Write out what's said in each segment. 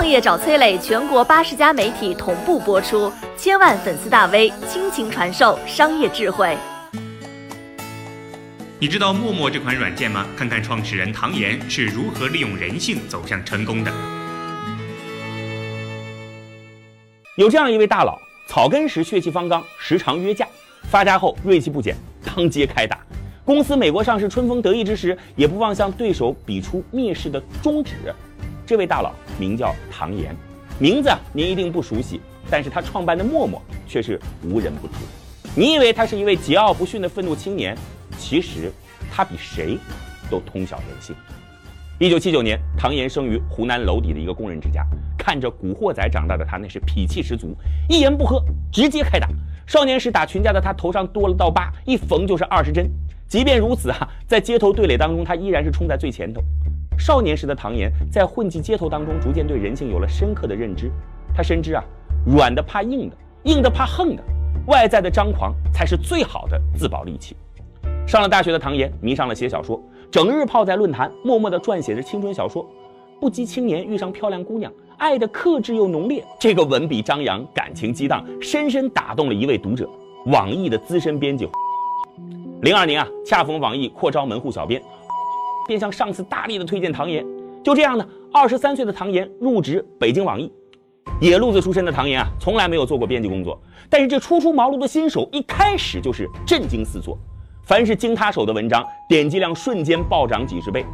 创业找崔磊，全国八十家媒体同步播出，千万粉丝大 V 倾情传授商业智慧。你知道陌陌这款软件吗？看看创始人唐岩是如何利用人性走向成功的。有这样一位大佬，草根时血气方刚，时常约架，发家后锐气不减，当街开打。公司美国上市春风得意之时，也不忘向对手比出蔑视的中指。这位大佬名叫唐岩，名字您一定不熟悉，但是他创办的陌陌却是无人不知。你以为他是一位桀骜不驯的愤怒青年，其实他比谁都通晓人性。一九七九年，唐岩生于湖南娄底的一个工人之家，看着古惑仔长大的他，那是脾气十足，一言不合直接开打。少年时打群架的他头上多了道疤，一缝就是二十针。即便如此啊，在街头对垒当中，他依然是冲在最前头。少年时的唐岩在混迹街头当中，逐渐对人性有了深刻的认知。他深知啊，软的怕硬的，硬的怕横的，外在的张狂才是最好的自保利器。上了大学的唐岩迷上了写小说，整日泡在论坛，默默地撰写着青春小说。不羁青年遇上漂亮姑娘，爱的克制又浓烈，这个文笔张扬，感情激荡，深深打动了一位读者——网易的资深编辑。零二年啊，恰逢网易扩招门户小编，便向上司大力的推荐唐岩。就这样呢，二十三岁的唐岩入职北京网易。野路子出身的唐岩啊，从来没有做过编辑工作，但是这初出茅庐的新手一开始就是震惊四座。凡是经他手的文章，点击量瞬间暴涨几十倍。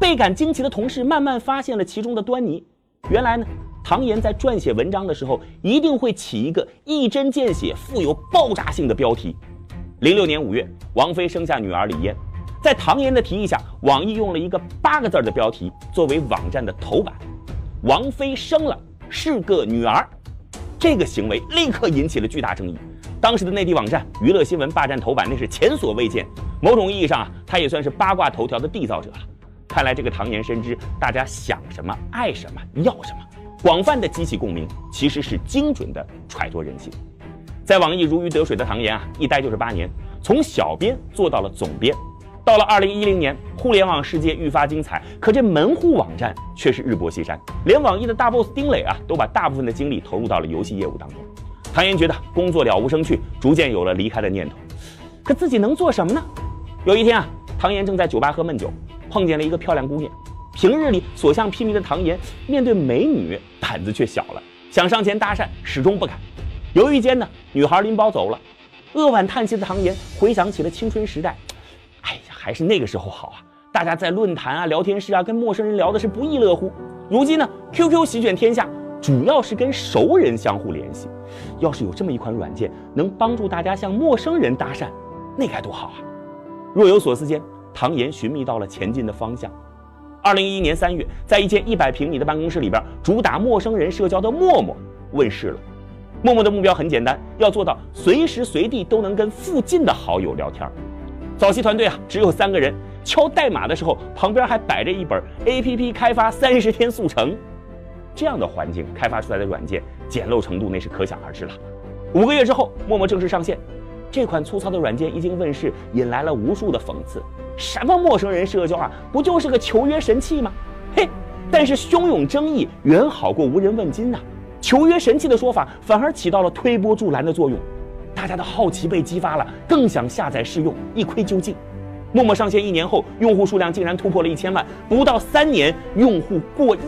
倍感惊奇的同事慢慢发现了其中的端倪。原来呢，唐岩在撰写文章的时候，一定会起一个一针见血、富有爆炸性的标题。零六年五月，王菲生下女儿李嫣，在唐岩的提议下，网易用了一个八个字的标题作为网站的头版：“王菲生了，是个女儿。”这个行为立刻引起了巨大争议。当时的内地网站娱乐新闻霸占头版，那是前所未见。某种意义上啊，他也算是八卦头条的缔造者了。看来这个唐岩深知大家想什么、爱什么、要什么，广泛的激起共鸣，其实是精准的揣度人心。在网易如鱼得水的唐岩啊，一待就是八年，从小编做到了总编。到了二零一零年，互联网世界愈发精彩，可这门户网站却是日薄西山。连网易的大 boss 丁磊啊，都把大部分的精力投入到了游戏业务当中。唐岩觉得工作了无生趣，逐渐有了离开的念头。可自己能做什么呢？有一天啊，唐岩正在酒吧喝闷酒，碰见了一个漂亮姑娘。平日里所向披靡的唐岩，面对美女胆子却小了，想上前搭讪，始终不敢。犹豫间呢，女孩拎包走了，扼腕叹息的唐岩回想起了青春时代，还是那个时候好啊！大家在论坛啊、聊天室啊，跟陌生人聊的是不亦乐乎。如今呢，QQ 席卷天下，主要是跟熟人相互联系。要是有这么一款软件，能帮助大家向陌生人搭讪，那该多好啊！若有所思间，唐岩寻觅到了前进的方向。二零一一年三月，在一间一百平米的办公室里边，主打陌生人社交的陌陌问世了。陌陌的目标很简单，要做到随时随地都能跟附近的好友聊天。早期团队啊只有三个人，敲代码的时候旁边还摆着一本 APP 开发三十天速成。这样的环境开发出来的软件简陋程度那是可想而知了。五个月之后，陌陌正式上线。这款粗糙的软件一经问世，引来了无数的讽刺。什么陌生人社交啊，不就是个求约神器吗？嘿，但是汹涌争议远好过无人问津呐。求约神器的说法反而起到了推波助澜的作用，大家的好奇被激发了，更想下载试用，一窥究竟。陌陌上线一年后，用户数量竟然突破了一千万，不到三年，用户过亿。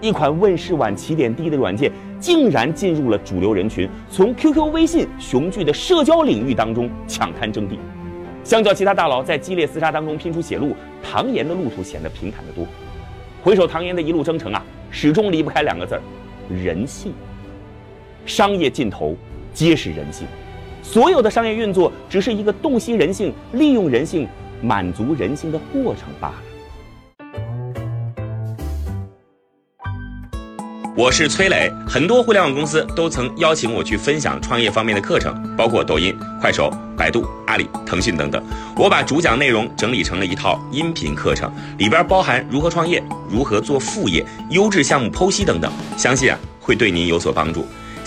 一款问世晚、起点低的软件，竟然进入了主流人群，从 QQ、微信雄踞的社交领域当中抢滩争地。相较其他大佬在激烈厮杀当中拼出血路，唐岩的路途显得平坦得多。回首唐岩的一路征程啊，始终离不开两个字儿。人性，商业尽头皆是人性，所有的商业运作只是一个洞悉人性、利用人性、满足人性的过程罢了。我是崔磊，很多互联网公司都曾邀请我去分享创业方面的课程，包括抖音、快手、百度、阿里、腾讯等等。我把主讲内容整理成了一套音频课程，里边包含如何创业、如何做副业、优质项目剖析等等，相信啊会对您有所帮助。